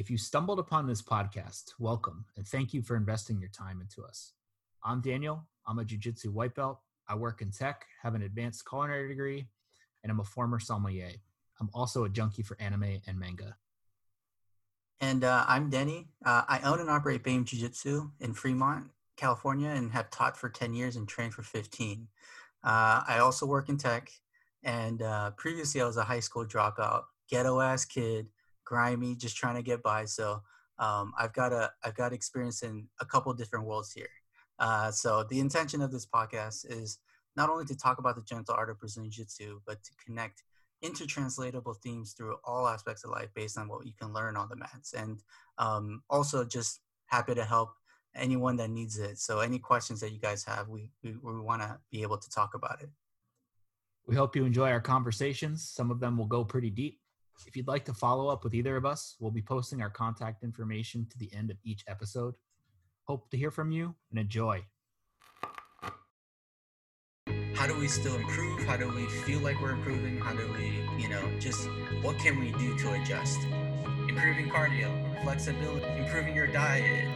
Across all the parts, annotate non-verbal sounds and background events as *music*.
If you stumbled upon this podcast, welcome and thank you for investing your time into us. I'm Daniel. I'm a Jiu Jitsu white belt. I work in tech, have an advanced culinary degree, and I'm a former sommelier. I'm also a junkie for anime and manga. And uh, I'm Denny. Uh, I own and operate BAME Jiu Jitsu in Fremont, California, and have taught for 10 years and trained for 15. Uh, I also work in tech, and uh, previously I was a high school dropout, ghetto ass kid, grimy, just trying to get by. So um, I've got a I've got experience in a couple different worlds here. Uh, so the intention of this podcast is not only to talk about the gentle art of Brazilian Jiu-Jitsu, but to connect intertranslatable themes through all aspects of life based on what you can learn on the mats. And um, also just happy to help anyone that needs it. So any questions that you guys have, we, we, we want to be able to talk about it. We hope you enjoy our conversations. Some of them will go pretty deep. If you'd like to follow up with either of us, we'll be posting our contact information to the end of each episode. Hope to hear from you and enjoy. How do we still improve? How do we feel like we're improving? How do we, you know, just what can we do to adjust? Improving cardio, flexibility, improving your diet,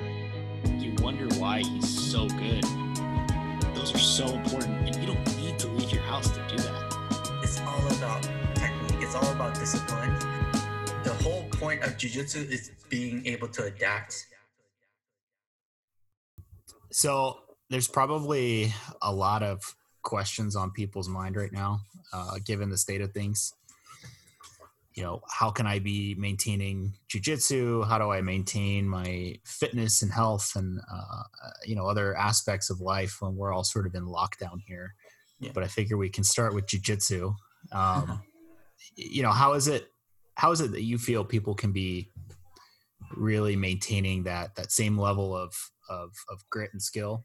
you wonder why he's so good. Those are so important, and you don't need to leave your house to It's all about discipline. The whole point of jujitsu is being able to adapt. So there's probably a lot of questions on people's mind right now, uh, given the state of things you know how can i be maintaining jujitsu how do i maintain my fitness and health and uh, uh, you know other aspects of life when we're all sort of in lockdown here yeah. but i figure we can start with jujitsu um, you know how is it how is it that you feel people can be really maintaining that that same level of of, of grit and skill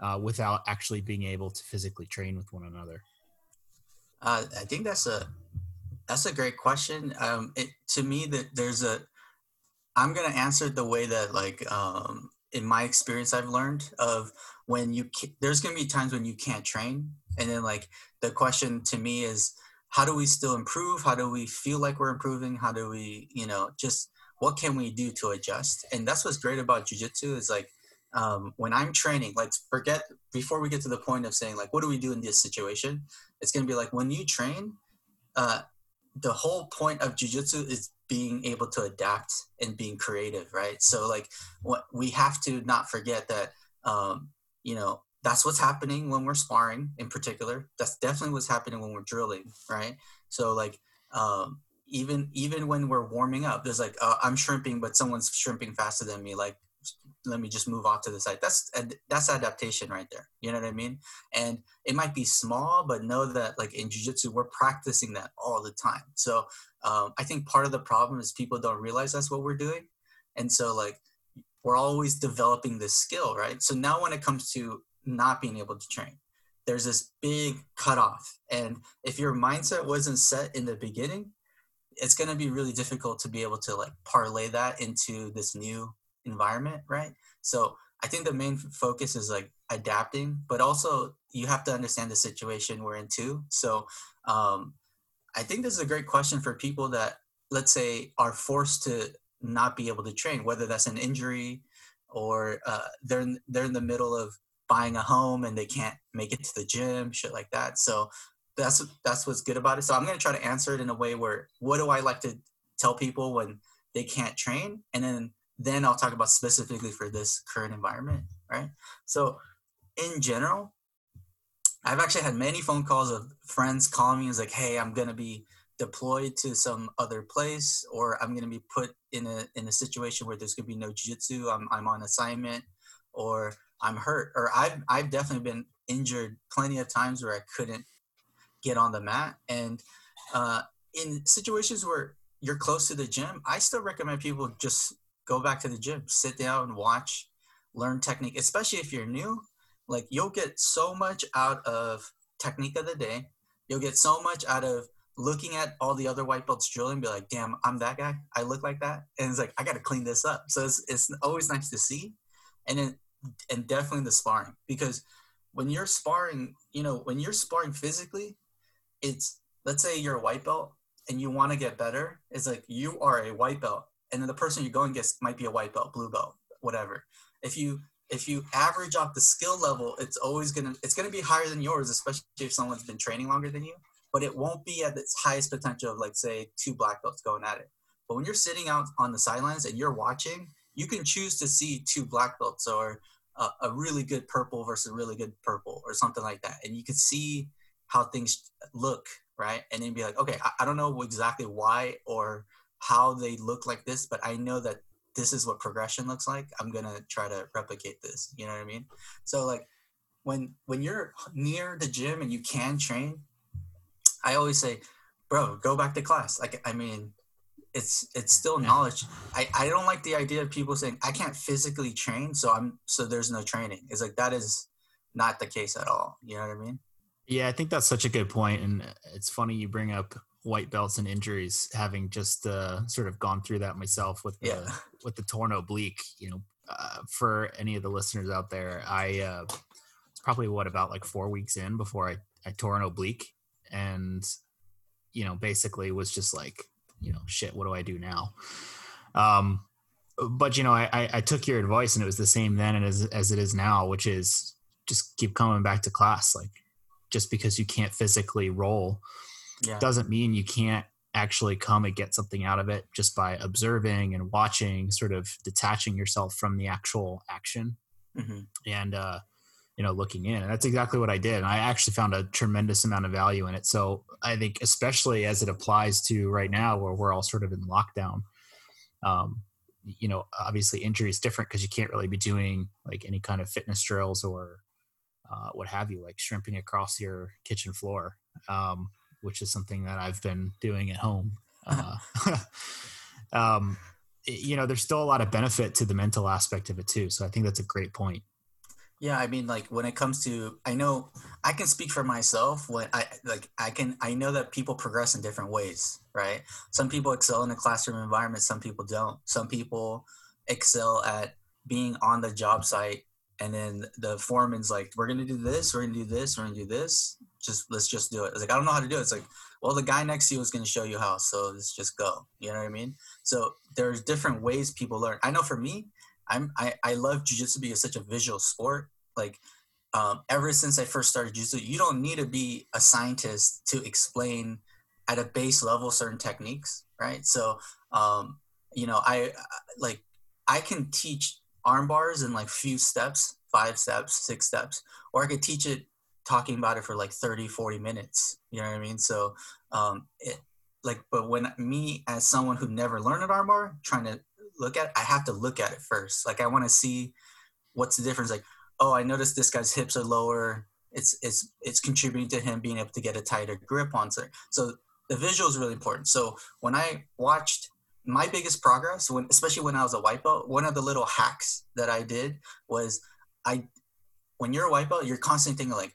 uh, without actually being able to physically train with one another uh, i think that's a that's a great question. Um, it, to me, that there's a, I'm gonna answer it the way that like um, in my experience I've learned of when you there's gonna be times when you can't train, and then like the question to me is how do we still improve? How do we feel like we're improving? How do we you know just what can we do to adjust? And that's what's great about jujitsu is like um, when I'm training, like forget before we get to the point of saying like what do we do in this situation? It's gonna be like when you train. Uh, the whole point of jujitsu is being able to adapt and being creative, right? So like what we have to not forget that um, you know that's what's happening when we're sparring in particular. That's definitely what's happening when we're drilling, right? So like um, even even when we're warming up, there's like uh, I'm shrimping, but someone's shrimping faster than me. Like let me just move off to the side. That's that's adaptation right there. You know what I mean? And it might be small, but know that like in jujitsu, we're practicing that all the time. So um, I think part of the problem is people don't realize that's what we're doing, and so like we're always developing this skill, right? So now when it comes to not being able to train, there's this big cutoff, and if your mindset wasn't set in the beginning, it's going to be really difficult to be able to like parlay that into this new environment, right? So I think the main focus is like adapting, but also you have to understand the situation we're in too. So um, I think this is a great question for people that, let's say, are forced to not be able to train, whether that's an injury or uh, they're in, they're in the middle of buying a home and they can't make it to the gym, shit like that. So that's that's what's good about it. So I'm gonna try to answer it in a way where what do I like to tell people when they can't train, and then then I'll talk about specifically for this current environment, right? So, in general, I've actually had many phone calls of friends calling me and like, "Hey, I'm gonna be deployed to some other place, or I'm gonna be put in a in a situation where there's gonna be no jiu-jitsu. I'm I'm on assignment, or I'm hurt, or I've I've definitely been injured plenty of times where I couldn't get on the mat, and uh, in situations where you're close to the gym, I still recommend people just go back to the gym, sit down, and watch, learn technique, especially if you're new. Like you'll get so much out of technique of the day. You'll get so much out of looking at all the other white belts drilling, be like, damn, I'm that guy. I look like that. And it's like, I got to clean this up. So it's, it's always nice to see. And then, and definitely the sparring because when you're sparring, you know, when you're sparring physically, it's, let's say you're a white belt and you want to get better. It's like, you are a white belt and then the person you're going against might be a white belt, blue belt, whatever. If you if you average off the skill level, it's always gonna it's gonna be higher than yours, especially if someone's been training longer than you. But it won't be at its highest potential of like say two black belts going at it. But when you're sitting out on the sidelines and you're watching, you can choose to see two black belts or a, really good purple versus really good purple or something like that, and you can see how things look, right? And then be like, okay, I, I don't know exactly why or how they look like this, but I know that this is what progression looks like. I'm gonna try to replicate this. You know what I mean? So like when when you're near the gym and you can train, I always say, bro, go back to class. Like I mean, it's it's still knowledge. I, I don't like the idea of people saying I can't physically train, so I'm so there's no training. It's like that is not the case at all. You know what I mean? Yeah, I think that's such a good point, and it's funny you bring up white belts and injuries, having just uh, sort of gone through that myself with the Yeah. *laughs* with the torn oblique. You know, uh, for any of the listeners out there, I uh, it's probably what about like four weeks in before I I tore an oblique, and you know, basically was just like, you know, shit, what do I do now? Um, but you know, I, I took your advice, and it was the same then and as as it is now, which is just keep coming back to class, like just because you can't physically roll Yeah. doesn't mean you can't actually come and get something out of it just by observing and watching sort of detaching yourself from the actual action hmm and uh you know looking in and that's exactly what i did and i actually found a tremendous amount of value in it. So i think especially as it applies to right now where we're all sort of in lockdown um you know obviously injury is different because you can't really be doing like any kind of fitness drills or uh, what have you like shrimping across your kitchen floor um which is something that i've been doing at home *laughs* uh, *laughs* um you know there's still a lot of benefit to the mental aspect of it too so i think that's a great point Yeah, I mean, like when it comes to, I know I can speak for myself. When I like, I can, I know that people progress in different ways, right? Some people excel in a classroom environment, some people don't. Some people excel at being on the job site, and then the foreman's like, "We're gonna do this, we're gonna do this, we're gonna do this. Just let's just do it." It's like I don't know how to do it. It's like, well, the guy next to you is gonna show you how, so let's just go. You know what I mean? So there's different ways people learn. I know for me, I'm I, I love jujitsu because it's such a visual sport. Like um, ever since I first started jujitsu, you don't need to be a scientist to explain at a base level certain techniques, right? So um, you know, I like I can teach arm bars in like few steps, five steps, six steps, or I could teach it talking about it for like 30, 40 minutes. You know what I mean? So um, it like, but when me as someone who never learned an arm bar, trying to look at, I have to look at it first. Like I want to see what's the difference. Like, oh, I noticed this guy's hips are lower. It's it's it's contributing to him being able to get a tighter grip on it. So the visual is really important. So when I watched my biggest progress, when especially when I was a white belt, one of the little hacks that I did was I when you're a white belt, you're constantly thinking like,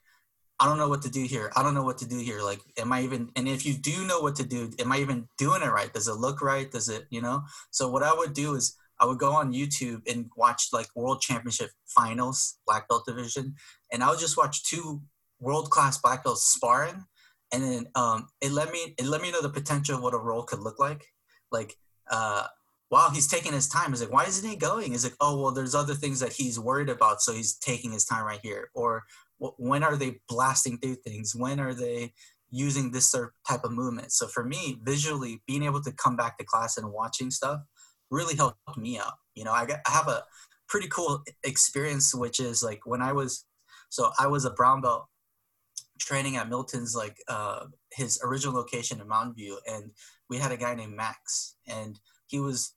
I don't know what to do here. I don't know what to do here. Like, am I even? And if you do know what to do, am I even doing it right? Does it look right? Does it, you know? So what I would do is I would go on YouTube and watch like World Championship finals, black belt division, and I would just watch two world class black belts sparring, and then um, it let me it let me know the potential of what a role could look like. Like, uh, wow, he's taking his time. He's like, why isn't he going? He's like, oh well, there's other things that he's worried about, so he's taking his time right here. Or when are they blasting through things? When are they using this type of movement? So for me, visually being able to come back to class and watching stuff really helped me out. You know, I, got, I have a pretty cool experience, which is like when I was, so I was a brown belt training at Milton's, like uh, his original location in Mountain View, and we had a guy named Max, and he was,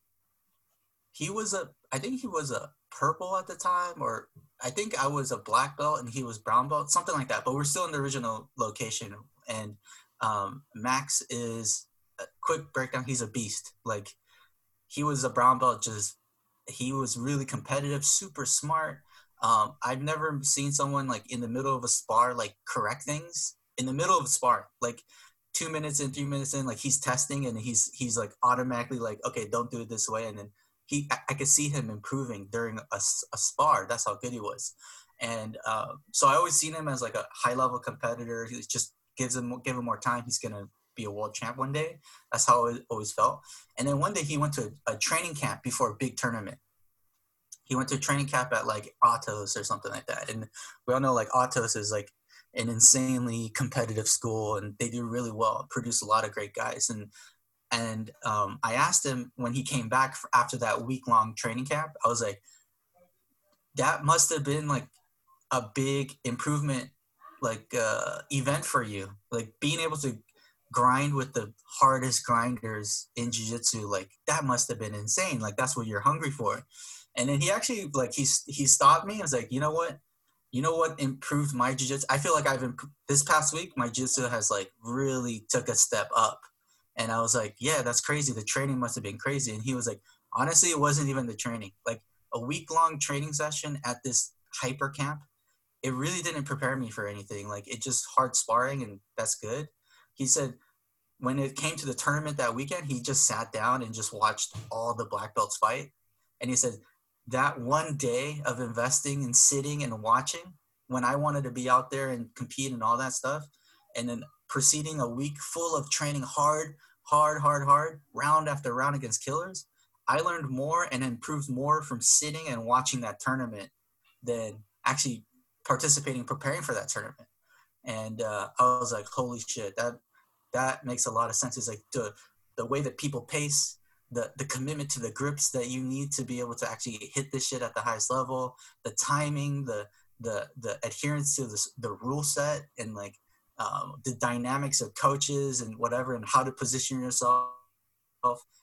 he was a, I think he was a purple at the time, or I think I was a black belt and he was brown belt, something like that. But we're still in the original location, and um, Max is a quick breakdown. He's a beast. Like he was a brown belt. Just he was really competitive, super smart. Um, I've never seen someone like in the middle of a spar like correct things in the middle of a spar, like two minutes in, three minutes in, like he's testing and he's he's like automatically like, okay, don't do it this way, and then he I, I could see him improving during a, a spar. That's how good he was, and uh, so I always seen him as like a high level competitor. He just gives him give him more time, he's gonna be a world champ one day. That's how it always felt. And then one day he went to a, a training camp before a big tournament. He went to a training camp at like Atos or something like that. And we all know like Atos is like an insanely competitive school and they do really well, produce a lot of great guys. And and um, I asked him when he came back after that week long training camp, I was like, that must have been like a big improvement, like uh, event for you. Like being able to grind with the hardest grinders in jiu-jitsu like that must have been insane. Like that's what you're hungry for. And then he actually like he he stopped me and was like you know what? You know what improved my jiu-jitsu? I feel like i've improved this past week my jiu-jitsu has like really took a step up. And i was like yeah that's crazy. The training must have been crazy. And he was like honestly it wasn't even the training. Like a week long training session at this hyper camp it really didn't prepare me for anything. Like it just hard sparring and that's good he said when it came to the tournament that weekend, he just sat down and just watched all the black belts fight. And he said, that one day of investing and sitting and watching when I wanted to be out there and compete and all that stuff, and then proceeding a week full of training hard, hard, hard, hard, round after round against killers, I learned more and improved more from sitting and watching that tournament than actually participating, preparing for that tournament. And uh, I was like, holy shit, that that makes a lot of sense. Is like the the way that people pace, the the commitment to the grips that you need to be able to actually hit this shit at the highest level, the timing, the the the adherence to the the rule set, and like um, the dynamics of coaches and whatever, and how to position yourself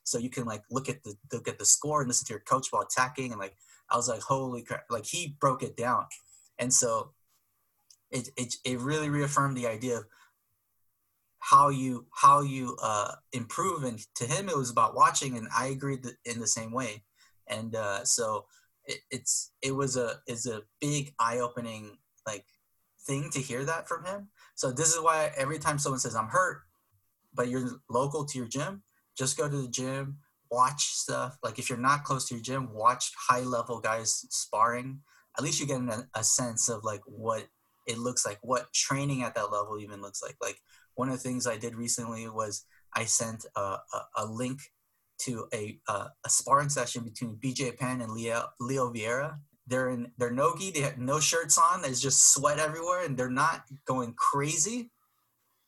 so you can like look at the look at the score and listen to your coach while attacking and like I was like holy crap like he broke it down and so it it, it really reaffirmed the idea of how you how you uh, improve. And to him it was about watching and i agreed in the same way. And uh, so it, it's it was a is a big eye-opening like thing to hear that from him. So this is why every time someone says i'm hurt but you're local to your gym just go to the gym watch stuff. Like if you're not close to your gym watch high level guys sparring. At least you get a, a sense of like what it looks like what training at that level even looks like like one of the things I did recently was I sent a, a, a link to a, a, a sparring session between BJ Penn and Leo, Leo Vieira. They're in their nogi, they have no shirts on, there's just sweat everywhere, and they're not going crazy.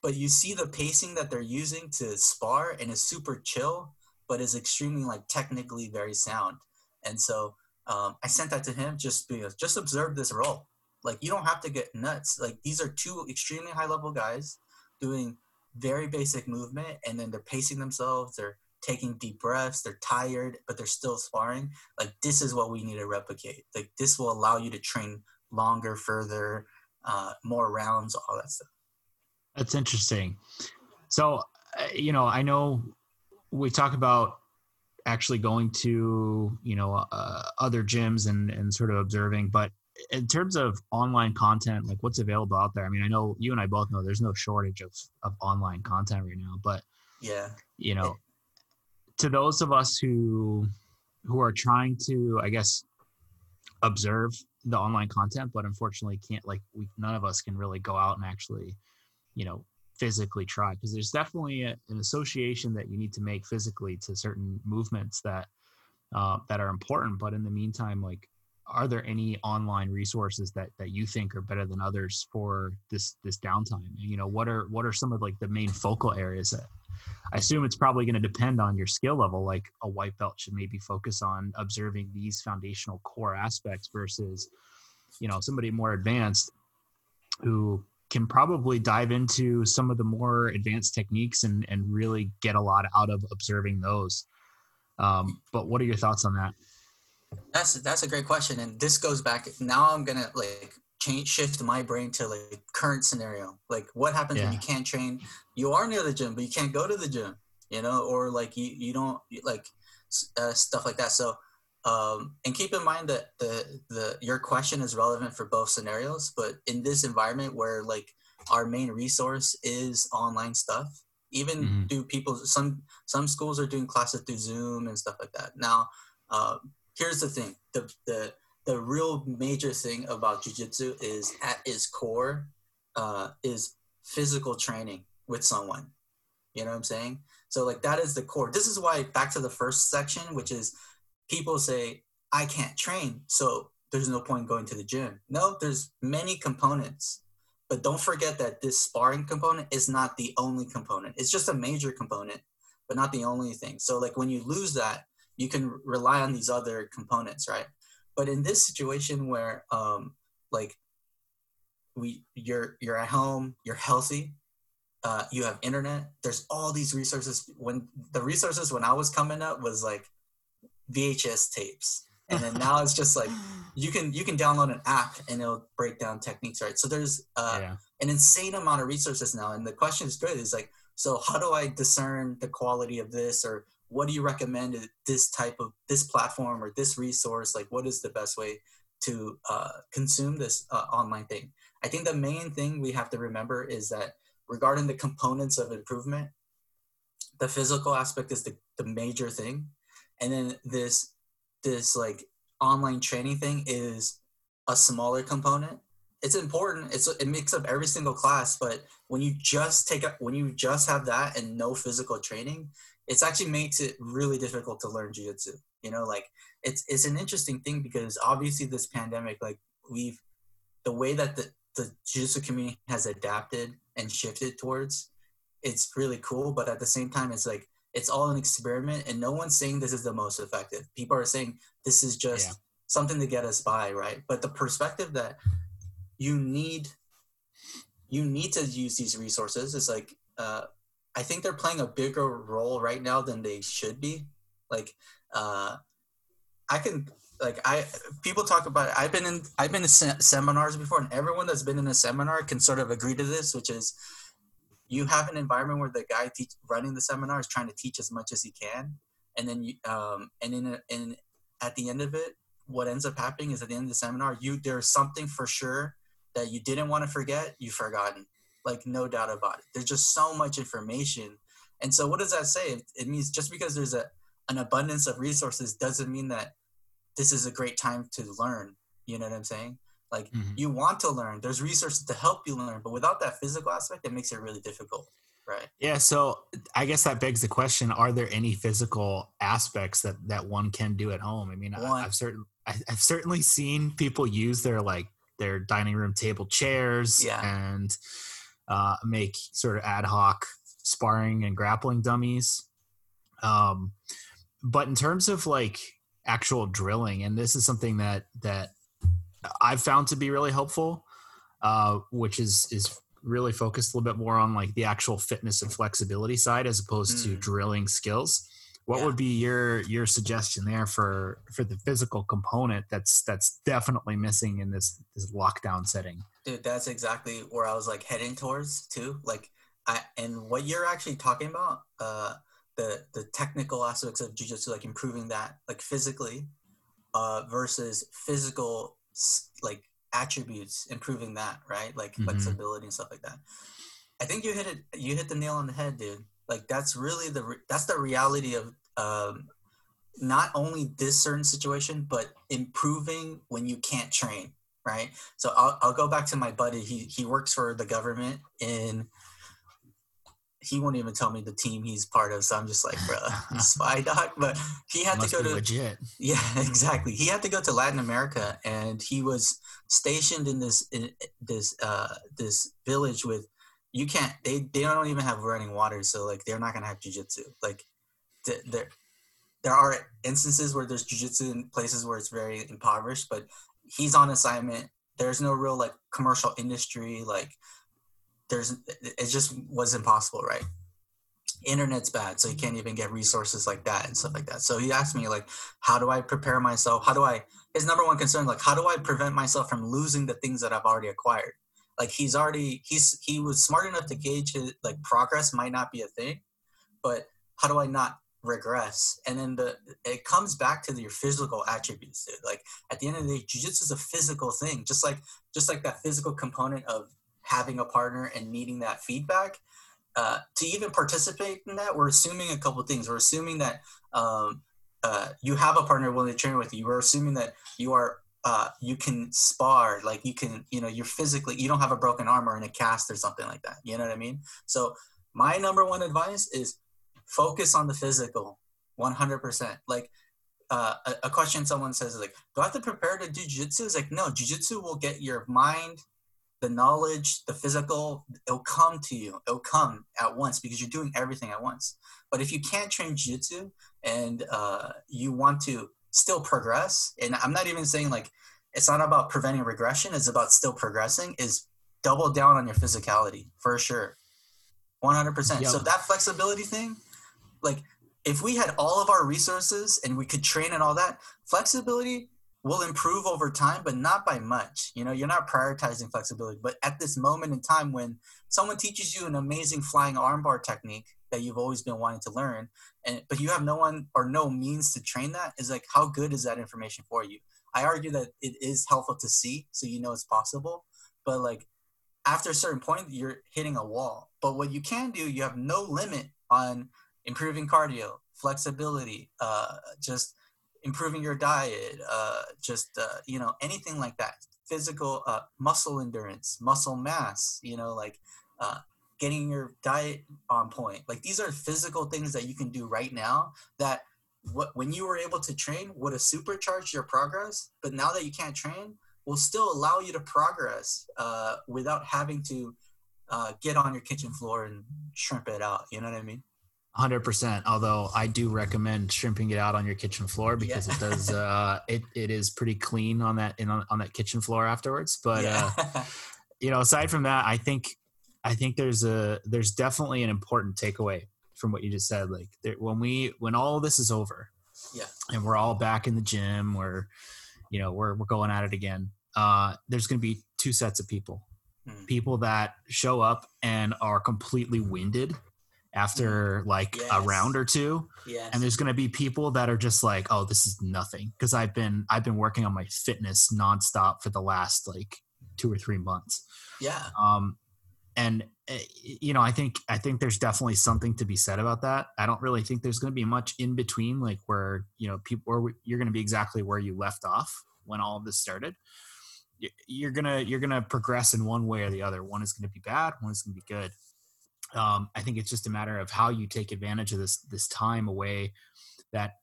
But you see the pacing that they're using to spar and is super chill, but is extremely like technically very sound. And so um, I sent that to him just because just observe this role. Like you don't have to get nuts. Like these are two extremely high level guys doing very basic movement and then they're pacing themselves they're taking deep breaths they're tired but they're still sparring. Like this is what we need to replicate. Like this will allow you to train longer further uh, more rounds all that stuff. That's interesting. So uh, you know i know we talk about actually going to you know uh, other gyms and and sort of observing but in terms of online content, like what's available out there, I mean, I know you and I both know there's no shortage of, of online content right now, but yeah, you know, to those of us who, who are trying to, I guess, observe the online content, but unfortunately can't like we, none of us can really go out and actually, you know, physically try because there's definitely a, an association that you need to make physically to certain movements that, uh, that are important. But in the meantime, like are there any online resources that that you think are better than others for this this downtime? You know what are what are some of like the main focal areas that i assume it's probably going to depend on your skill level like a white belt should maybe focus on observing these foundational core aspects versus you know somebody more advanced who can probably dive into some of the more advanced techniques and and really get a lot out of observing those. Um, but what are your thoughts on that that's that's a great question, and this goes back. Now I'm gonna like change shift my brain to like current scenario. Like what happens yeah. when you can't train? You are near the gym, but you can't go to the gym. You know, or like you you don't like uh, stuff like that. So. Um, and keep in mind that the the your question is relevant for both scenarios, but in this environment where like our main resource is online stuff, even mm-hmm. do people some some schools are doing classes through Zoom and stuff like that. Now, uh, here's the thing the the the real major thing about jujitsu is at its core uh, is physical training with someone You know what I'm saying? So like that is the core. This is why back to the first section, which is people say I can't train, so there's no point going to the gym. No, there's many components. But don't forget that this sparring component is not the only component. It's just a major component, but not the only thing. So like when you lose that, you can rely on these other components, right? But in this situation where um like we you're you're at home, you're healthy, uh, you have internet. There's all these resources. When the resources when I was coming up was like VHS tapes, and then now it's just like *laughs* you can you can download an app and it'll break down techniques, right? So there's uh, yeah. an insane amount of resources now, and the question is good. Is like, so how do I discern the quality of this, or what do you recommend this type of this platform or this resource? Like, what is the best way to uh, consume this uh, online thing? I think the main thing we have to remember is that regarding the components of improvement, the physical aspect is the, the major thing. And then this this like online training thing is a smaller component. It's important. It's it makes up every single class, but when you just take up when you just have that and no physical training, it's actually makes it really difficult to learn jiu-jitsu. You know, like it's it's an interesting thing because obviously this pandemic, like we've the way that the the jiu-jitsu community has adapted and shifted towards it's really cool but at the same time it's like it's all an experiment and no one's saying this is the most effective people are saying this is just Yeah. something to get us by right but the perspective that you need you need to use these resources is like uh, i think they're playing a bigger role right now than they should be like uh, i can like i people talk about it. i've been in i've been in se- seminars before and everyone that's been in a seminar can sort of agree to this which is you have an environment where the guy teach, running the seminar is trying to teach as much as he can and then you um and in in at the end of it what ends up happening is at the end of the seminar you there's something for sure that you didn't want to forget you've forgotten like no doubt about it there's just so much information and so what does that say it, means just because there's a an abundance of resources doesn't mean that this is a great time to learn you know what i'm saying like Mhm. you want to learn there's resources to help you learn but without that physical aspect it makes it really difficult right Yeah, so I guess that begs the question: Are there any physical aspects that that one can do at home? I mean, I, One. I've certain I, I've certainly seen people use their like their dining room table chairs Yeah. and uh, make sort of ad hoc sparring and grappling dummies. Um, but in terms of like actual drilling, and this is something that that I've found to be really helpful, uh, which is is really focused a little bit more on like the actual fitness and flexibility side as opposed to Mm. drilling skills. What Yeah. would be your your suggestion there for for the physical component that's that's definitely missing in this this lockdown setting? Dude that's exactly where i was like heading towards too like i and what you're actually talking about uh the the technical aspects of jiu-jitsu like improving that like physically uh versus physical like attributes improving that right? Like Mhm. flexibility and stuff like that. I think you hit it you hit the nail on the head dude. Like that's really the re- that's the reality of um not only this certain situation but improving when you can't train right? So I'll, I'll go back to my buddy. He he works for the government in he won't even tell me the team he's part of. So i'm just like bro *laughs* spy doc. But he had Must to go to legit. yeah *laughs* exactly. He had to go to latin america and he was stationed in this in this uh this village with you can't they they don't even have running water. So like they're not gonna have jujitsu like th- there there are instances where there's jujitsu in places where it's very impoverished but he's on assignment. There's no real like commercial industry like there's it just was impossible right? Internet's bad so you can't even get resources like that and stuff like that. So he asked me like how do i prepare myself? How do i his number one concern like how do i prevent myself from losing the things that i've already acquired? Like he's already he's he was smart enough to gauge his like progress might not be a thing but how do i not regress and then the it comes back to your physical attributes dude. like at the end of the day jiu-jitsu is a physical thing. Just like just like that physical component of having a partner and needing that feedback uh, to even participate in that we're assuming a couple things. We're assuming that um, uh, you have a partner willing to train with you. We're assuming that you are uh, you can spar like you can you know you're physically you don't have a broken arm or in a cast or something like that. You know what i mean? So my number one advice is focus on the physical 100% like uh, a, a, question someone says is like do i have to prepare to do jiu-jitsu? It's like no jiu-jitsu will get your mind the knowledge the physical it'll come to you. It'll come at once because you're doing everything at once. But if you can't train jiu-jitsu and uh, you want to still progress and i'm not even saying like it's not about preventing regression it's about still progressing is double down on your physicality for sure. 100% yep. so that flexibility thing like if we had all of our resources and we could train and all that flexibility will improve over time but not by much. You know you're not prioritizing flexibility but at this moment in time when someone teaches you an amazing flying armbar technique that you've always been wanting to learn and but you have no one or no means to train that is like how good is that information for you? I argue that it is helpful to see so you know it's possible but like after a certain point you're hitting a wall. But what you can do you have no limit on improving cardio flexibility uh, just improving your diet uh, just uh, you know anything like that physical uh, muscle endurance muscle mass you know like uh, getting your diet on point like these are physical things that you can do right now that what when you were able to train would have supercharged your progress but now that you can't train will still allow you to progress uh, without having to uh, get on your kitchen floor and shrimp it out. You know what I mean? Hundred percent. Although I do recommend shrimping it out on your kitchen floor because yeah. it does. Uh, *laughs* it it is pretty clean on that in on, on that kitchen floor afterwards. But yeah. uh, you know, aside from that, I think I think there's a there's definitely an important takeaway from what you just said. Like there, when we when all this is over, yeah, and we're all back in the gym, we're you know we're we're going at it again uh, there's going to be two sets of people mm. people that show up and are completely winded after mm. like yes. a round or two yes. and there's going to be people that are just like oh this is nothing because i've been i've been working on my fitness nonstop for the last like two or three months yeah um and eh, you know i think i think there's definitely something to be said about that i don't really think there's going to be much in between like where you know people where you're going to be exactly where you left off when all of this started you're gonna you're gonna progress in one way or the other one is going to be bad one is going to be good um, i think it's just a matter of how you take advantage of this this time away that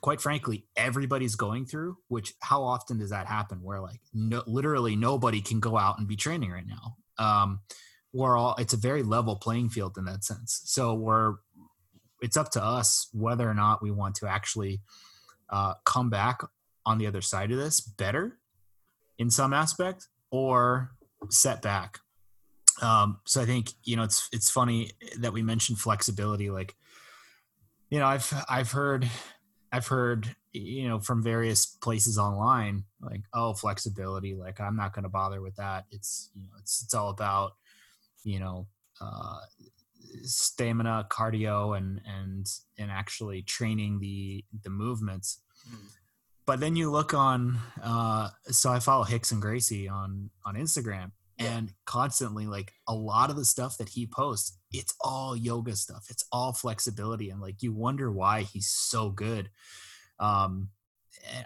quite frankly everybody's going through which how often does that happen where like no, literally nobody can go out and be training right now? Um, we're all it's a very level playing field in that sense. So we're it's up to us whether or not we want to actually uh, come back on the other side of this better in some aspect or set back um, so i think you know it's it's funny that we mentioned flexibility like you know i've i've heard i've heard you know from various places online like oh flexibility like i'm not going to bother with that it's you know it's it's all about you know uh, stamina cardio and and and actually training the the movements mm. but then you look on uh so i follow Rickson Gracie on on instagram. And constantly like a lot of the stuff that he posts it's all yoga stuff it's all flexibility and like you wonder why he's so good um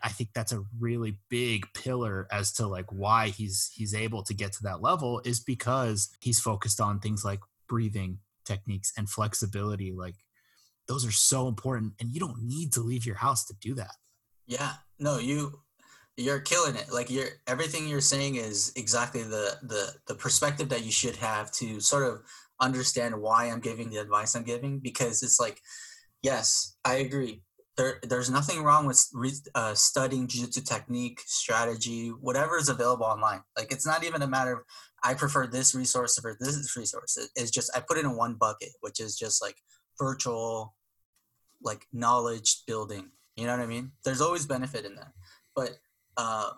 I think that's a really big pillar as to like why he's he's able to get to that level is because he's focused on things like breathing techniques and flexibility like those are so important and you don't need to leave your house to do that. Yeah. No, you you're killing it. Like you're everything you're saying is exactly the the the perspective that you should have to sort of understand why I'm giving the advice I'm giving because it's like yes, I agree. There, there's nothing wrong with re, uh, studying jiu-jitsu technique strategy whatever is available online. Like it's not even a matter of i prefer this resource over this resource. It's just i put it in one bucket which is just like virtual like knowledge building. You know what i mean? There's always benefit in that. But uh,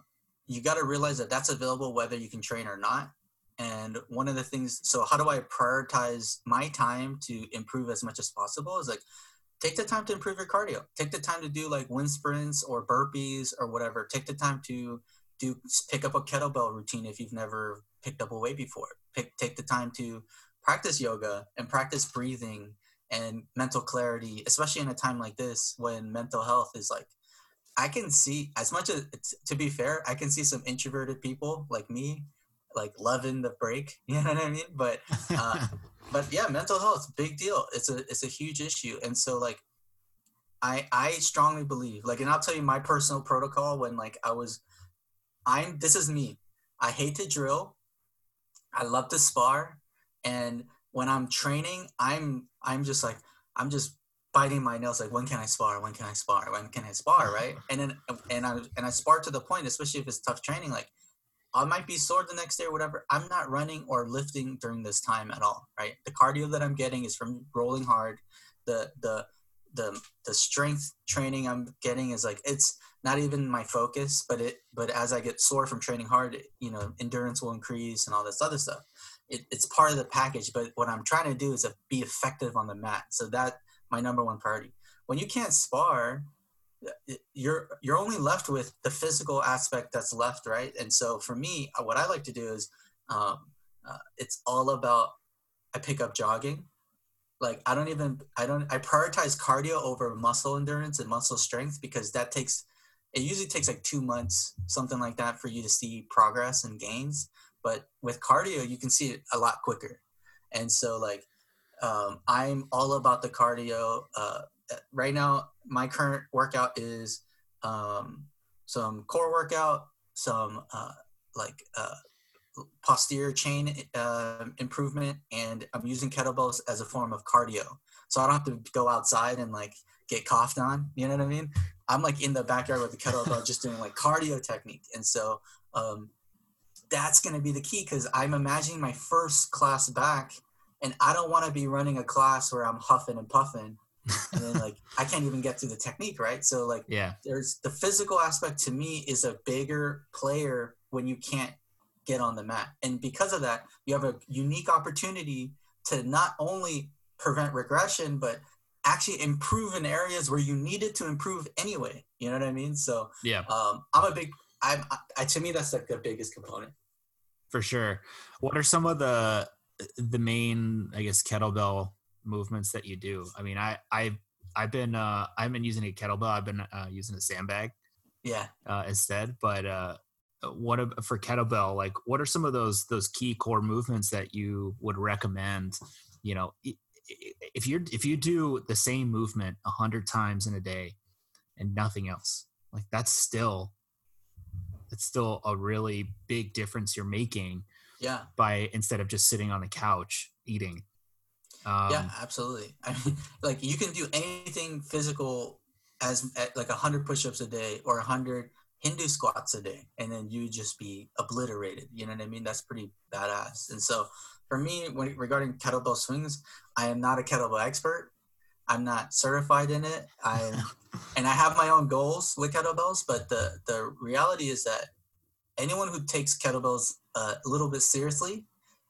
you got to realize that that's available whether you can train or not and one of the things so how do i prioritize my time to improve as much as possible is like take the time to improve your cardio. Take the time to do like wind sprints or burpees or whatever. Take the time to do pick up a kettlebell routine if you've never picked up a weight before. Pick take the time to practice yoga and practice breathing and mental clarity, especially in a time like this when mental health is like I can see as much as to be fair, I can see some introverted people like me like loving the break, *laughs* you know what I mean? But uh, *laughs* but yeah, mental health, big deal. It's a it's a huge issue, and so like, I I strongly believe like, and I'll tell you my personal protocol when like I was, I'm this is me. I hate to drill. I love to spar, and when I'm training, I'm I'm just like I'm just biting my nails like when can I spar? When can I spar? When can I spar? *laughs* Right? And then and I and I spar to the point, especially if it's tough training, like I might be sore the next day or whatever. I'm not running or lifting during this time at all, right? The cardio that I'm getting is from rolling hard. The the the the strength training I'm getting is like it's not even my focus, but it but as I get sore from training hard, you know, endurance will increase and all this other stuff. It, it's part of the package, but what I'm trying to do is to be effective on the mat. So that my number one priority. When you can't spar, you're you're only left with the physical aspect that's left, right? And so for me, uh, what I like to do is um, uh, it's all about I pick up jogging. Like I don't even I don't I prioritize cardio over muscle endurance and muscle strength because that takes it usually takes like two months something like that for you to see progress and gains. But with cardio, you can see it a lot quicker. And so like um, I'm all about the cardio. Uh, right now, my current workout is um, some core workout, some uh, like uh, posterior chain uh, improvement, and I'm using kettlebells as a form of cardio. So I don't have to go outside and like get coughed on. You know what I mean? I'm like in the backyard with the kettlebell, just doing like cardio technique, and so um, that's going to be the key because I'm imagining my first class back, and I don't want to be running a class where I'm huffing and puffing and then like I can't even get to the technique, right? So like yeah, there's the physical aspect to me is a bigger player when you can't get on the mat. And because of that, you have a unique opportunity to not only prevent regression, but actually improve in areas where you needed to improve anyway. You know what I mean? So yeah, um, I'm a big. I'm I, to me that's like the biggest component. For sure. What are some of the the main, I guess, kettlebell movements that you do. I mean, I I I've been uh I've been using a kettlebell. I've been uh, using a sandbag. Yeah. Uh, instead, but uh, what for kettlebell? Like, what are some of those those key core movements that you would recommend? You know, if you're if you do the same movement a hundred times in a day and nothing else, like that's still it's still a really big difference you're making. Yeah. By instead of just sitting on the couch eating um, yeah, absolutely. *laughs* I mean, like you can do anything physical as like a hundred push-ups a day or a hundred Hindu squats a day, and then you just be obliterated. You know what I mean? That's pretty badass. And so, for me, when regarding kettlebell swings, I am not a kettlebell expert. I'm not certified in it. I *laughs* and I have my own goals with kettlebells, but the the reality is that anyone who takes kettlebells uh, a little bit seriously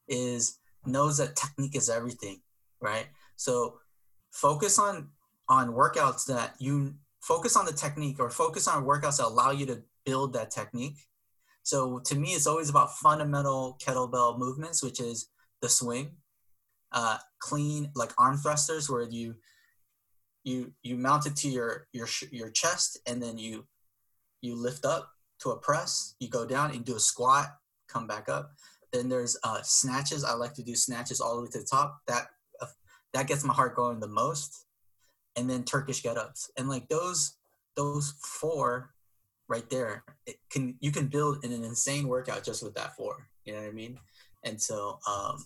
is knows that technique is everything right? So focus on on workouts that you focus on the technique or focus on workouts that allow you to build that technique. So to me, it's always about fundamental kettlebell movements, which is the swing, uh, clean like arm thrusters, where you you you mount it to your your your chest and then you you lift up to a press. You go down and do a squat, come back up. Then there's uh, snatches. I like to do snatches all the way to the top. That that gets my heart going the most. And then turkish get-ups. And like those those four right there it can you can build in an insane workout just with that four. You know what i mean? And so um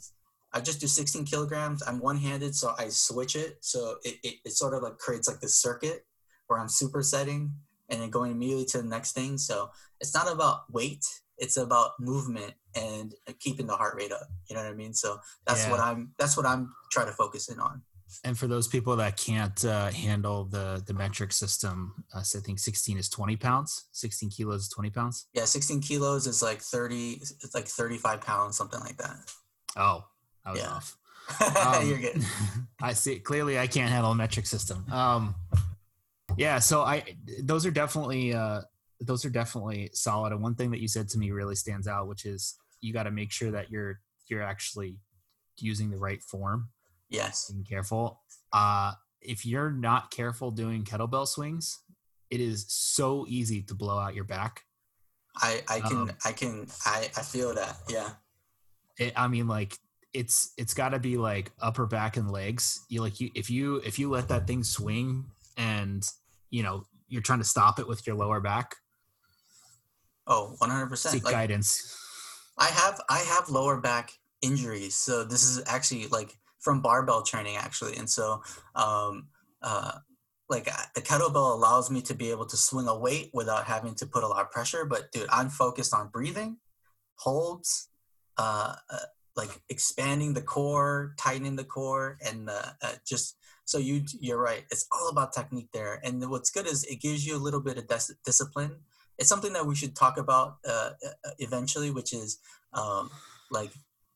i just do 16 kilograms. I'm one-handed so i switch it. So it, it, it sort of like creates like this circuit where i'm supersetting and then going immediately to the next thing. So it's not about weight it's about movement and keeping the heart rate up. You know what I mean? So that's yeah. what I'm that's what I'm trying to focus in on. And for those people that can't uh, handle the the metric system, uh, so I think 16 is 20 pounds. 16 kilos is 20 pounds. Yeah, 16 kilos is like 30. It's like 35 pounds, something like that. Oh, I was yeah. off. *laughs* Um, You're good. *laughs* I see. Clearly, I can't handle a metric system. Um, yeah, so I those are definitely uh, those are definitely solid. And one thing that you said to me really stands out, which is you got to make sure that you're you're actually using the right form. Yes. Being careful. Uh, if you're not careful doing kettlebell swings, it is so easy to blow out your back. I I can um, I can I I feel that. Yeah. It, I mean, like it's it's got to be like upper back and legs. You like you if you if you let that thing swing and you know you're trying to stop it with your lower back. Oh, 100%. Seek Like, guidance. I have I have lower back injuries, so this is actually like from barbell training actually, and so um, uh, like the kettlebell allows me to be able to swing a weight without having to put a lot of pressure. But dude, I'm focused on breathing, holds, uh, uh, like expanding the core, tightening the core, and uh, uh, just so you you're right. It's all about technique there, and what's good is it gives you a little bit of dis- discipline it's something that we should talk about uh, uh, eventually, which is um, like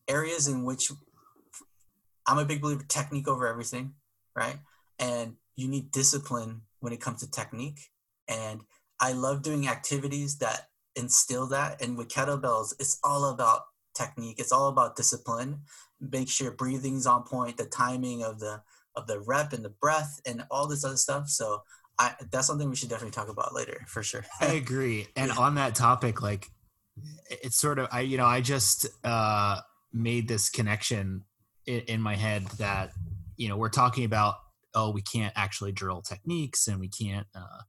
areas in which I'm a big believer technique over everything, right? And you need discipline when it comes to technique. And I love doing activities that instill that. And with kettlebells, it's all about technique. It's all about discipline. Make sure breathing's on point, the timing of the of the rep and the breath and all this other stuff. So I, that's something we should definitely talk about later for sure. I agree. *laughs* And on that topic, like it's sort of I you know I just uh made this connection in, in my head that you know we're talking about oh we can't actually drill techniques and we can't uh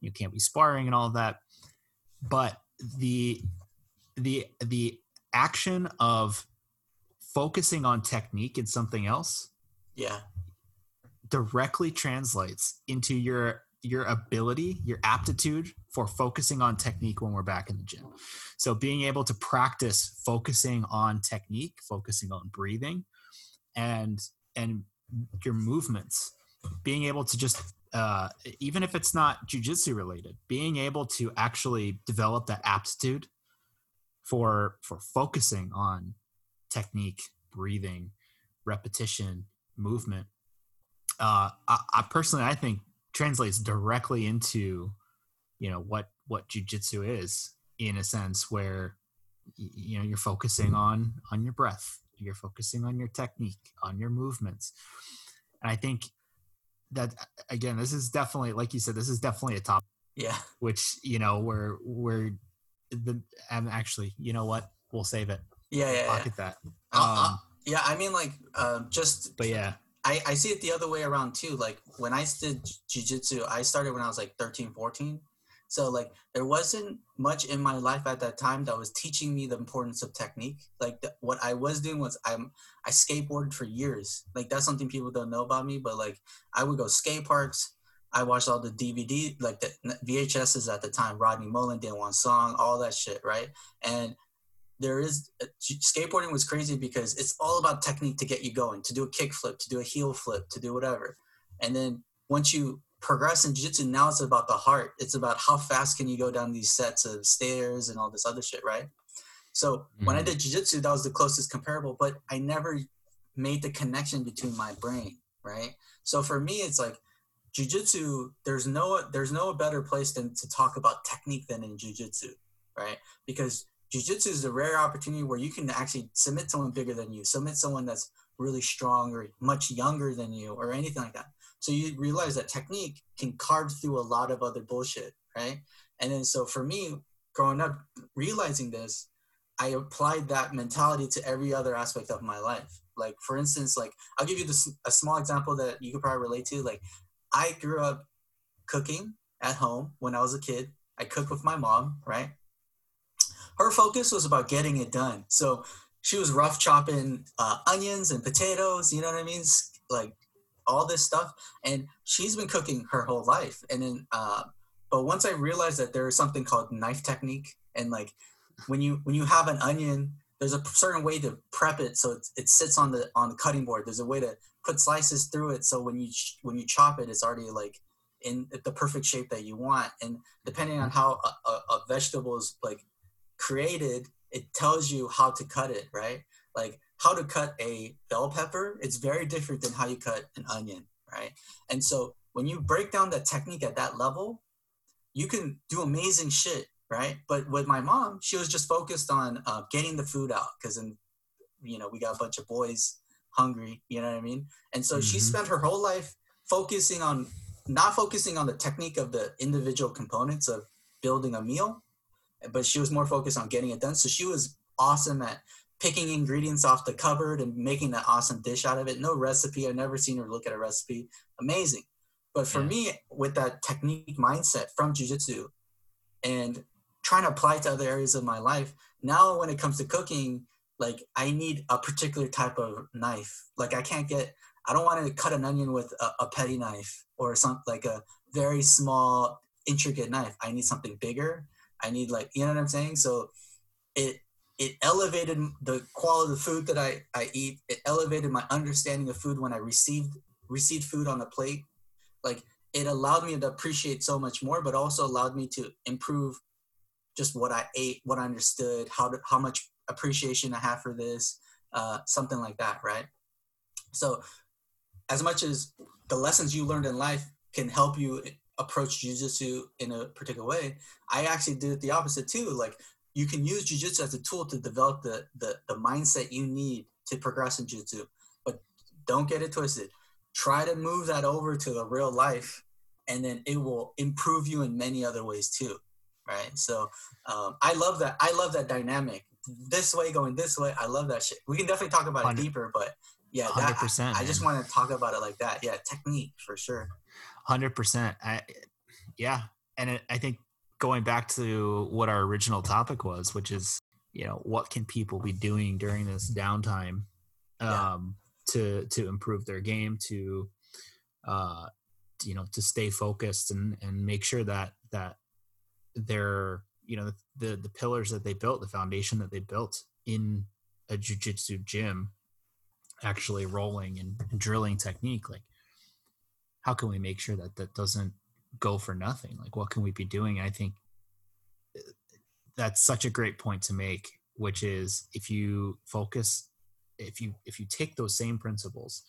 you can't be sparring and all of that but the the the action of focusing on technique and something else yeah. directly translates into your your ability, your aptitude for focusing on technique when we're back in the gym. So being able to practice focusing on technique, focusing on breathing and and your movements, being able to just uh, even if it's not jujitsu related, being able to actually develop that aptitude for for focusing on technique, breathing, repetition, movement. Uh, I, I personally, I think translates directly into you know what what jujitsu is in a sense where you know you're focusing on on your breath you're focusing on your technique on your movements and i think that again this is definitely like you said this is definitely a topic Yeah. which you know where where the i'm actually you know what we'll save it Yeah. Yeah. yeah. pocket that Uh, uh, um, yeah. I mean, like, uh, just but yeah I, I see it the other way around too. Like when I did jujitsu, I started when I was like 13, 14. So like there wasn't much in my life at that time that was teaching me the importance of technique. Like the, what I was doing was I'm I skateboarded for years. Like that's something people don't know about me. But like I would go skate parks. I watched all the DVD like the VHSs at the time. Rodney Mullen did one song, all that shit, right? And there is uh, skateboarding was crazy because it's all about technique to get you going to do a kick flip to do a heel flip to do whatever. And then once you progress in jiu-jitsu now it's about the heart. It's about how fast can you go down these sets of stairs and all this other shit right? So when i Mhm. did jiu-jitsu that was the closest comparable but i never made the connection between my brain right? So for me it's like jiu-jitsu there's no there's no better place than to talk about technique than in jiu-jitsu right? Because jiu-jitsu is a rare opportunity where you can actually submit someone bigger than you submit someone that's really strong or much younger than you or anything like that. So you realize that technique can carve through a lot of other bullshit right? And then so for me growing up realizing this i applied that mentality to every other aspect of my life. Like for instance like i'll give you this a small example that you could probably relate to. Like i grew up cooking at home when i was a kid. I cooked with my mom right her focus was about getting it done. So she was rough chopping uh, onions and potatoes, you know what I mean? Like all this stuff. And she's been cooking her whole life. And then, uh, but once I realized that there is something called knife technique, and like when you when you have an onion, there's a certain way to prep it so it, it sits on the on the cutting board. There's a way to put slices through it so when you when you chop it, it's already like in the perfect shape that you want. And depending on how a, a, a vegetable is like created, it tells you how to cut it, right? Like how to cut a bell pepper, it's very different than how you cut an onion, right? And so when you break down that technique at that level, you can do amazing shit, right? But with my mom, she was just focused on uh, getting the food out because, in you know, we got a bunch of boys hungry, you know what I mean? And so she Mhm. spent her whole life focusing on not focusing on the technique of the individual components of building a meal, but she was more focused on getting it done. So she was awesome at picking ingredients off the cupboard and making that awesome dish out of it. No recipe. I've never seen her look at a recipe. Amazing. But for Yeah. me, with that technique mindset from jujitsu and trying to apply it to other areas of my life, now when it comes to cooking, like I need a particular type of knife. Like I can't get, I don't want to cut an onion with a, a petty knife or something like a very small, intricate knife. I need something bigger. I need like, you know what I'm saying? So it, it elevated the quality of food that I, I eat. It elevated my understanding of food when I received received food on a plate. Like it allowed me to appreciate so much more, but also allowed me to improve just what I ate, what I understood, how to, how much appreciation I have for this, uh, something like that, right? So, as much as the lessons you learned in life can help you approach jujitsu in a particular way, I actually did the opposite too. Like you can use jujitsu as a tool to develop the, the the mindset you need to progress in jujitsu, but don't get it twisted. Try to move that over to the real life, and then it will improve you in many other ways too, right? So um, I love that. I love that dynamic. This way going this way. I love that shit. We can definitely talk about it deeper, but yeah, that, percent. I just want to talk about it like that. Yeah, technique for sure. Hundred percent. I, yeah, and it, I think going back to what our original topic was, which is you know what can people be doing during this downtime, Yeah. um, to to improve their game, to, uh, you know, to stay focused and and make sure that that their you know the the pillars that they built, the foundation that they built in a jujitsu gym, actually rolling and drilling technique, like how can we make sure that that doesn't go for nothing? Like what can we be doing? I think uh, that's such a great point to make which is if you focus if you if you take those same principles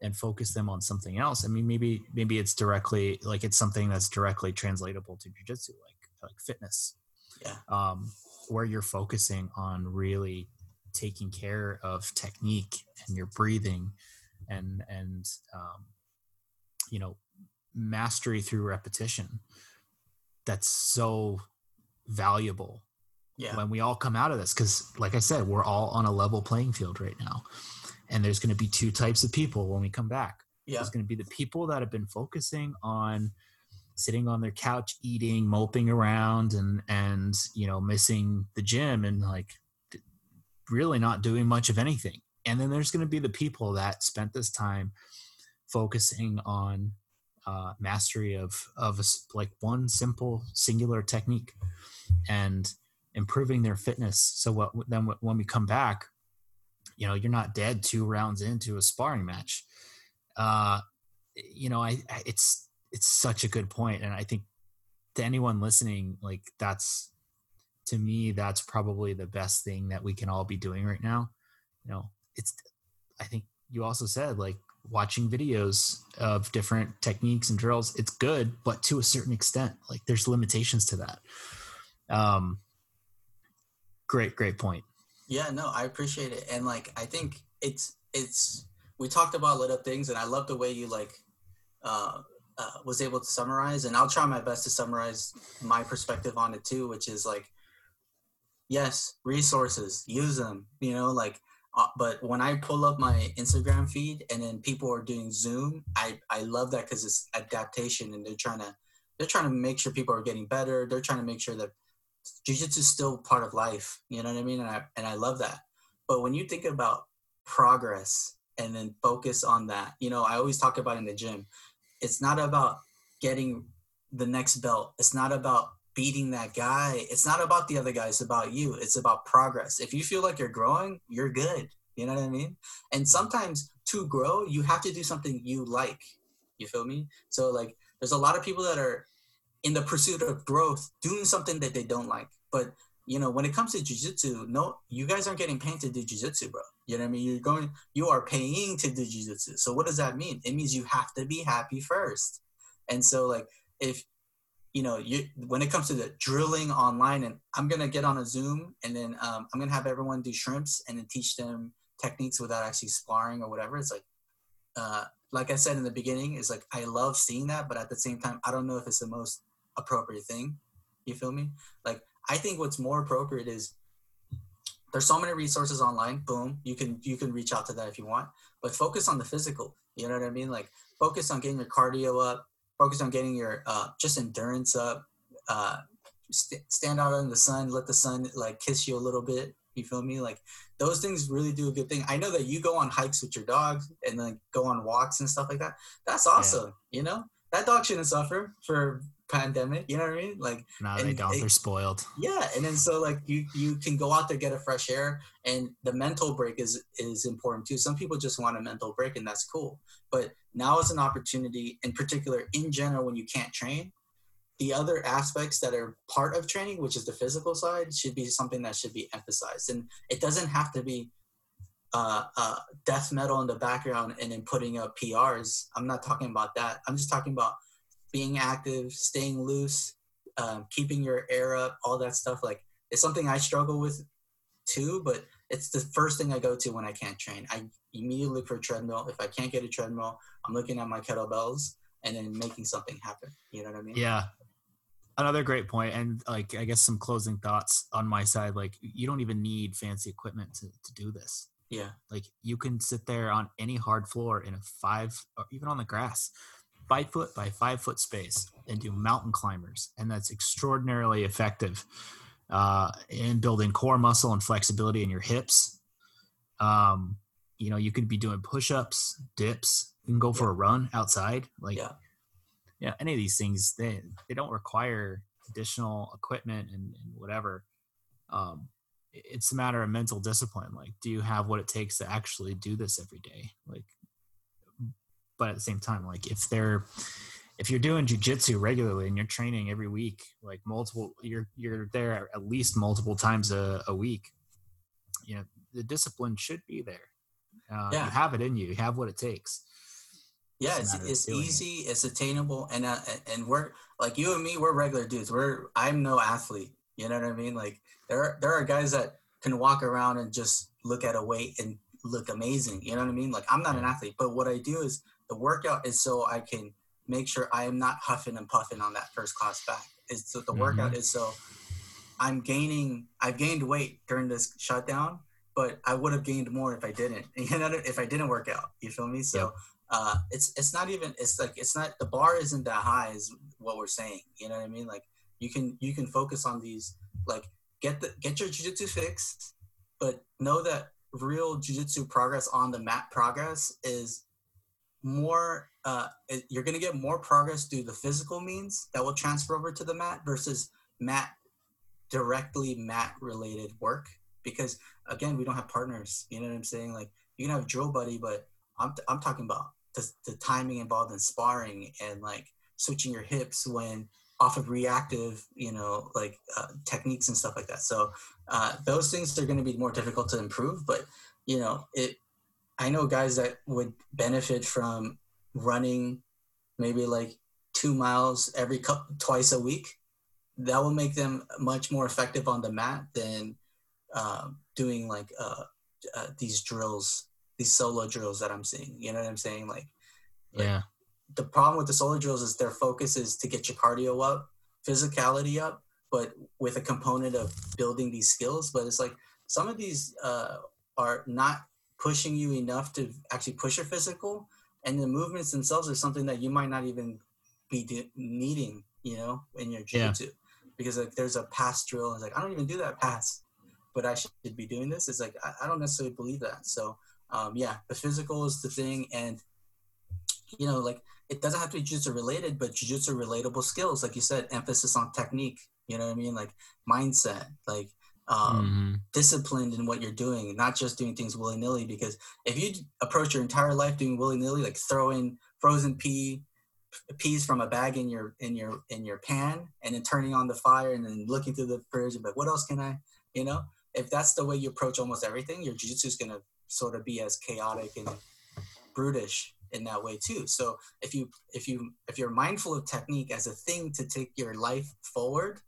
and focus them on something else i mean maybe maybe it's directly like it's something that's directly translatable to jiu-jitsu like like fitness. Yeah. um where you're focusing on really taking care of technique and your breathing and and um, you know mastery through repetition. That's so valuable Yeah, when we all come out of this because like i said we're all on a level playing field right now. And there's going to be two types of people when we come back. Yeah, there's going to be the people that have been focusing on sitting on their couch eating moping around and and you know missing the gym and like really not doing much of anything. And then there's going to be the people that spent this time focusing on uh, mastery of of a like one simple singular technique and improving their fitness. So what then when we come back you know you're not dead two rounds into a sparring match. Uh you know I it's it's such a good point and i think to anyone listening like that's to me that's probably the best thing that we can all be doing right now. You know it's i think you also said like watching videos of different techniques and drills it's good but to a certain extent like there's limitations to that um great great point yeah. No, I appreciate it, and like I think it's it's we talked about little things, and I love the way you like uh, uh, was able to summarize, and I'll try my best to summarize my perspective on it too, which is like yes, resources, use them, you know, like. Uh, but when I pull up my Instagram feed and then people are doing Zoom, I, I love that because it's adaptation and they're trying to they're trying to make sure people are getting better. They're trying to make sure that jujitsu is still part of life. You know what I mean? And I and I love that. But when you think about progress and then focus on that, you know, I always talk about in the gym. It's not about getting the next belt. It's not about beating that guy. It's not about the other guy. It's about you. It's about progress. If you feel like you're growing, you're good. You know what I mean? And mm-hmm. sometimes to grow, you have to do something you like. You feel me? So like there's a lot of people that are in the pursuit of growth doing something that they don't like. But you know, when it comes to jujitsu, no, you guys aren't getting paid to do jujitsu, bro. You know what I mean? You're going, you are paying to do jujitsu. So what does that mean? It means you have to be happy first. And so, like, if you know, you when it comes to the drilling online, and I'm gonna get on a Zoom, and then um, I'm gonna have everyone do shrimps, and then teach them techniques without actually sparring or whatever. It's like, uh, like I said in the beginning, is like I love seeing that, but at the same time, I don't know if it's the most appropriate thing. You feel me? Like I think what's more appropriate is there's so many resources online. Boom, you can you can reach out to that if you want, but focus on the physical. You know what I mean? Like focus on getting your cardio up. Focus on getting your uh, just endurance up. Uh, st- stand out in the sun. Let the sun like kiss you a little bit. You feel me? Like those things really do a good thing. I know that you go on hikes with your dog and then go on walks and stuff like that. That's awesome. Yeah. You know that dog shouldn't suffer for pandemic. You know what I mean? Like no, they don't. It, They're spoiled. Yeah, and then so like you you can go out there get a fresh air, and the mental break is is important too. Some people just want a mental break, and that's cool. But now is an opportunity, in particular, in general, when you can't train. The other aspects that are part of training, which is the physical side, should be something that should be emphasized, and it doesn't have to be uh, uh, death metal in the background and then putting up PRs. I'm not talking about that. I'm just talking about being active, staying loose, um, keeping your air up, all that stuff. Like it's something I struggle with too, but it's the first thing I go to when I can't train. I immediately look for a treadmill. If I can't get a treadmill, I'm looking at my kettlebells and then making something happen. You know what I mean? Yeah. Another great point, and like I guess some closing thoughts on my side. Like you don't even need fancy equipment to, to do this. Yeah. Like you can sit there on any hard floor in a five, or even on the grass, five foot by five foot space and do mountain climbers. And that's extraordinarily effective uh, in building core muscle and flexibility in your hips. Um, you know, you could be doing push ups, dips, you can go for yeah. a run outside. Like, yeah. yeah, any of these things, they, they don't require additional equipment and, and whatever. Um, it's a matter of mental discipline. Like, do you have what it takes to actually do this every day? Like, but at the same time like if they're if you're doing jujitsu regularly and you're training every week like multiple you're you're there at least multiple times a, a week you know the discipline should be there. Uh, yeah. you have it in you. You have what it takes. Yeah it's, it's, it's easy it. it's attainable and uh, and we're like you and me we're regular dudes. We're i'm no athlete you know what i mean? Like there are, there are guys that can walk around and just look at a weight and look amazing you know what i mean? Like i'm not an athlete but what i do is the workout is so I can make sure I am not huffing and puffing on that first class back. Is so the mm-hmm. workout is so I'm gaining. I've gained weight during this shutdown, but I would have gained more if I didn't. *laughs* You know, if I didn't work out. You feel me? So yep. uh, it's it's not even. It's like it's not the bar isn't that high. Is what we're saying. You know what I mean? Like you can you can focus on these. Like get the get your jujitsu fixed, but know that real jujitsu progress on the mat progress is more uh, you're going to get more progress through the physical means that will transfer over to the mat versus mat directly mat related work. Because again we don't have partners you know what i'm saying? Like you can have drill buddy but i'm, I'm talking about the, the timing involved in sparring and like switching your hips when off of reactive you know like uh, techniques and stuff like that. So uh, those things are going to be more difficult to improve but you know it I know guys that would benefit from running maybe like two miles every couple, twice a week. That will make them much more effective on the mat than uh, doing like uh, uh, these drills, these solo drills that I'm seeing. You know what I'm saying? Like, like, yeah. The problem with the solo drills is their focus is to get your cardio up, physicality up, but with a component of building these skills. But it's like some of these uh, are not pushing you enough to actually push your physical and the movements themselves are something that you might not even be de- needing you know in your jiu-jitsu yeah. because like there's a pass drill and like i don't even do that pass but i should be doing this it's like i, I don't necessarily believe that so um, yeah the physical is the thing and you know like it doesn't have to be jiu-jitsu related but jiu-jitsu relatable skills like you said emphasis on technique you know what i mean like mindset like um, mm-hmm. disciplined in what you're doing, not just doing things willy nilly. Because if you approach your entire life doing willy nilly, like throwing frozen pea peas from a bag in your in your in your pan and then turning on the fire and then looking through the fridge and like what else can I you know if that's the way you approach almost everything your jiu-jitsu is going to sort of be as chaotic and brutish in that way too so if you if you if you're mindful of technique as a thing to take your life forward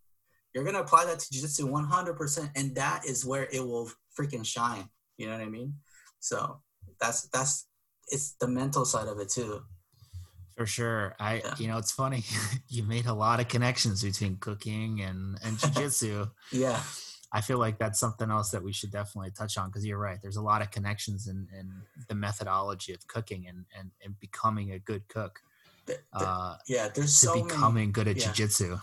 you're gonna apply that to jiu-jitsu 100% and that is where it will freaking shine you know what i mean so that's that's it's the mental side of it too for sure i yeah. you know it's funny *laughs* you made a lot of connections between cooking and and jiu-jitsu *laughs* yeah I feel like that's something else that we should definitely touch on because you're right. There's a lot of connections in, in the methodology of cooking and, and, and becoming a good cook. The- the- Uh, yeah, there's to so many. becoming good at yeah. jujitsu.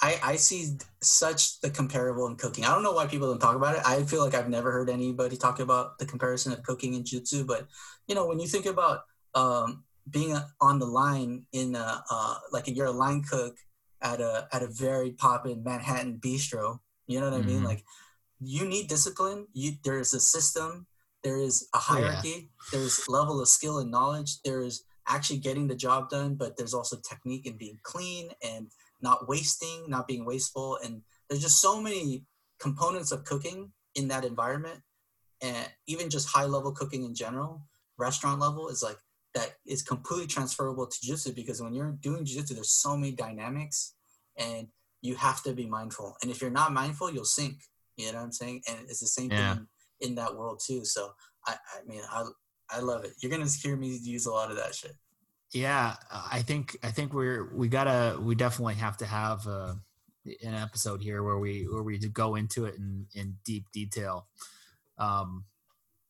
I, I see such the comparable in cooking. I don't know why people don't talk about it. I feel like I've never heard anybody talk about the comparison of cooking and jutsu. But you know, when you think about um, being a, on the line in a, uh, like you're a line cook at a at a very poppin' Manhattan bistro. You know what I mean? Mhm. Like you need discipline. You there is a system. There is a Oh, yeah. hierarchy. There's level of skill and knowledge. There is actually getting the job done, but there's also technique and being clean and not wasting, not being wasteful. And there's just so many components of cooking in that environment. And even just high level cooking in general, restaurant level is like that is completely transferable to jiu-jitsu because when you're doing jiu-jitsu, there's so many dynamics and you have to be mindful. And if you're not mindful, you'll sink. You know what I'm saying? And it's the same Yeah. thing in that world too. So I, I mean, I, I love it. You're gonna hear me use a lot of that shit. Yeah, I think I think we're we gotta we definitely have to have uh, an episode here where we where we go into it in in deep detail, um,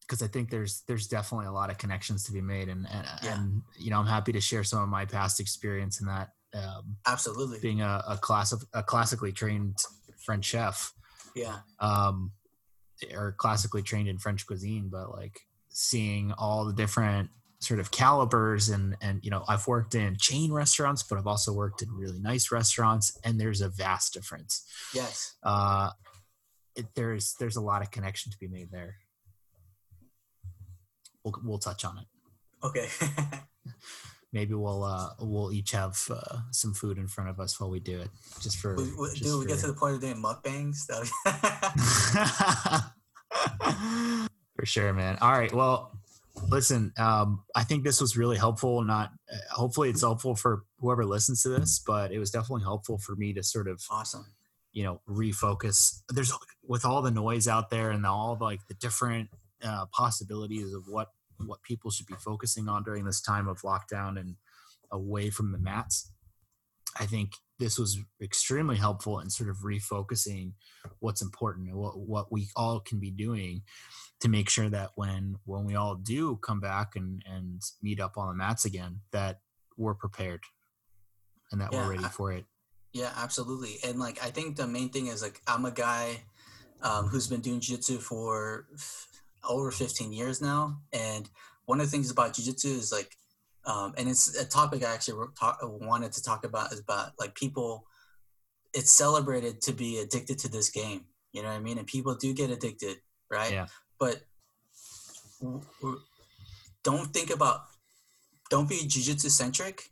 because I think there's there's definitely a lot of connections to be made, and and, Yeah. and you know I'm happy to share some of my past experience in that. Um, Absolutely. being a, a class a classically trained French chef, Yeah. um, or classically trained in French cuisine, but like seeing all the different sort of calibers and and you know I've worked in chain restaurants, but I've also worked in really nice restaurants, and there's a vast difference. Yes. Uh, it, there's there's a lot of connection to be made there. We'll we'll touch on it. Okay. *laughs* Maybe we'll uh we'll each have uh, some food in front of us while we do it, just for we, we, just dude, we get to the point of doing mukbangs. *laughs* *laughs* For sure, man. All right. Well, listen, um, I think this was really helpful. Not uh, hopefully it's helpful for whoever listens to this, but it was definitely helpful for me to sort of awesome. you know refocus. There's with all the noise out there and all the, like the different uh, possibilities of what what people should be focusing on during this time of lockdown and away from the mats. I think this was extremely helpful in sort of refocusing what's important and what, what we all can be doing to make sure that when when we all do come back and and meet up on the mats again that we're prepared and that Yeah, we're ready for it Yeah, absolutely. And like, I think the main thing is like, I'm a guy um, who's been doing jiu-jitsu for f- over 15 years now. And one of the things about jiu-jitsu is like, um, and it's a topic I actually talk, wanted to talk about is about like people, it's celebrated to be addicted to this game. You know what I mean? And people do get addicted, right? Yeah. But don't think about, don't be jiu-jitsu centric,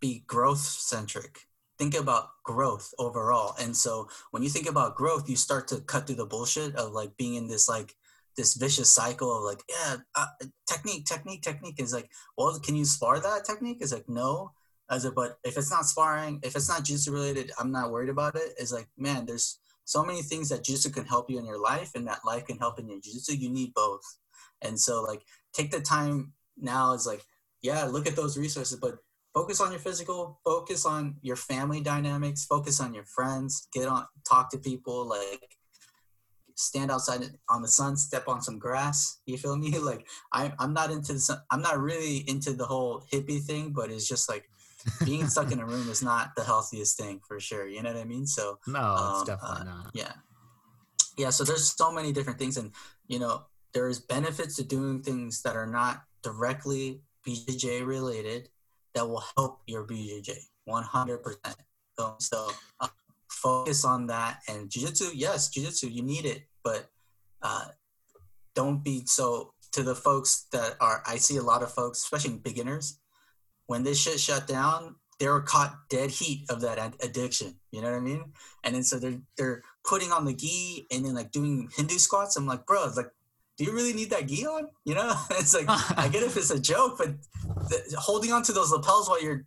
be growth centric think about growth overall. And so when you think about growth, you start to cut through the bullshit of like being in this like this vicious cycle of like, yeah, uh, technique, technique, technique is like, well, can you spar that technique? Is like, no. As a, but if it's not sparring, if it's not jiu-jitsu related, I'm not worried about it. It's like, man, there's so many things that jiu-jitsu can help you in your life and that life can help in your jiu-jitsu. You need both. And so like take the time now is like, yeah, look at those resources, but focus on your physical focus on your family dynamics focus on your friends get on talk to people like stand outside on the sun step on some grass you feel me *laughs* like I, i'm not into the i'm not really into the whole hippie thing but it's just like being stuck in a *laughs* room is not the healthiest thing for sure you know what i mean? So no it's Um, definitely uh, not. yeah. Yeah so there's so many different things and you know there's benefits to doing things that are not directly bjj related that will help your bjj 100% so, so uh, focus on that and jiu-jitsu yes jiu-jitsu you need it but uh, don't be so to the folks that are i see a lot of folks especially beginners when this shit shut down they were caught dead heat of that ad- addiction you know what i mean? And then so they're they're putting on the gi and then like doing hindu squats. I'm like bro it's like do you really need that gi on? *laughs* You know? *laughs* It's like i get if it's a joke but the, holding on to those lapels while you're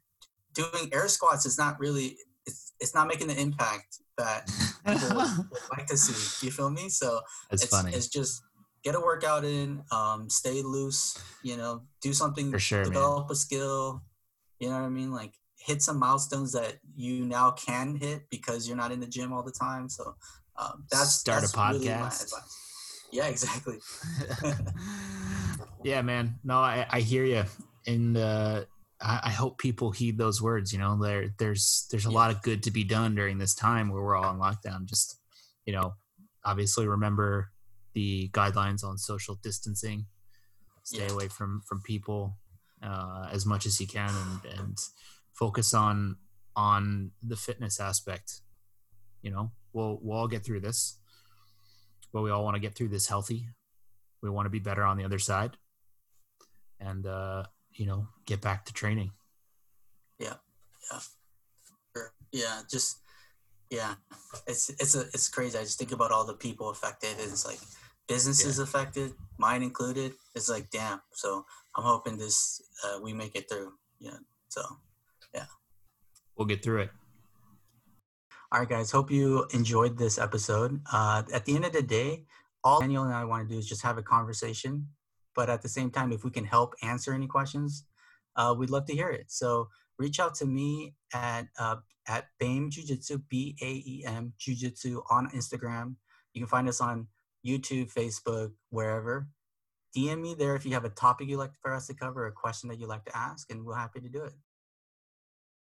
doing air squats is not really it's, it's not making the impact that people would, *laughs* would like to see. You feel me? So it's, it's, funny. it's just get a workout in um stay loose you know do something For sure, man. develop a skill you know what i mean like hit some milestones that you now can hit because you're not in the gym all the time so Um, that's Start a that's really my podcast. advice. Yeah, exactly. *laughs* *laughs* yeah, man. No, I, I hear you, and uh, I, I hope people heed those words. You know, there there's there's a Yeah. lot of good to be done during this time where we're all on lockdown. Just you know, obviously remember the guidelines on social distancing. Stay Yeah. away from from people uh, as much as you can, and and focus on on the fitness aspect. You know, we'll we'll all get through this, but we all want to get through this healthy we want to be better on the other side and uh you know get back to training Yeah. Yeah. Yeah, just yeah, it's it's a it's crazy. I just think about all the people affected. And it's like businesses affected, mine included. It's like damn. So I'm hoping this uh, we make it through. Yeah. So yeah, we'll get through it all right, guys. Hope you enjoyed this episode. Uh, at the end of the day, all Daniel and I want to do is just have a conversation. But at the same time, if we can help answer any questions, uh, we'd love to hear it. So reach out to me at uh, at BAEM Jiu Jitsu, B A E M Jiu Jitsu on Instagram. You can find us on YouTube, Facebook, wherever. DM me there if you have a topic you'd like for us to cover, a question that you'd like to ask, and we're happy to do it.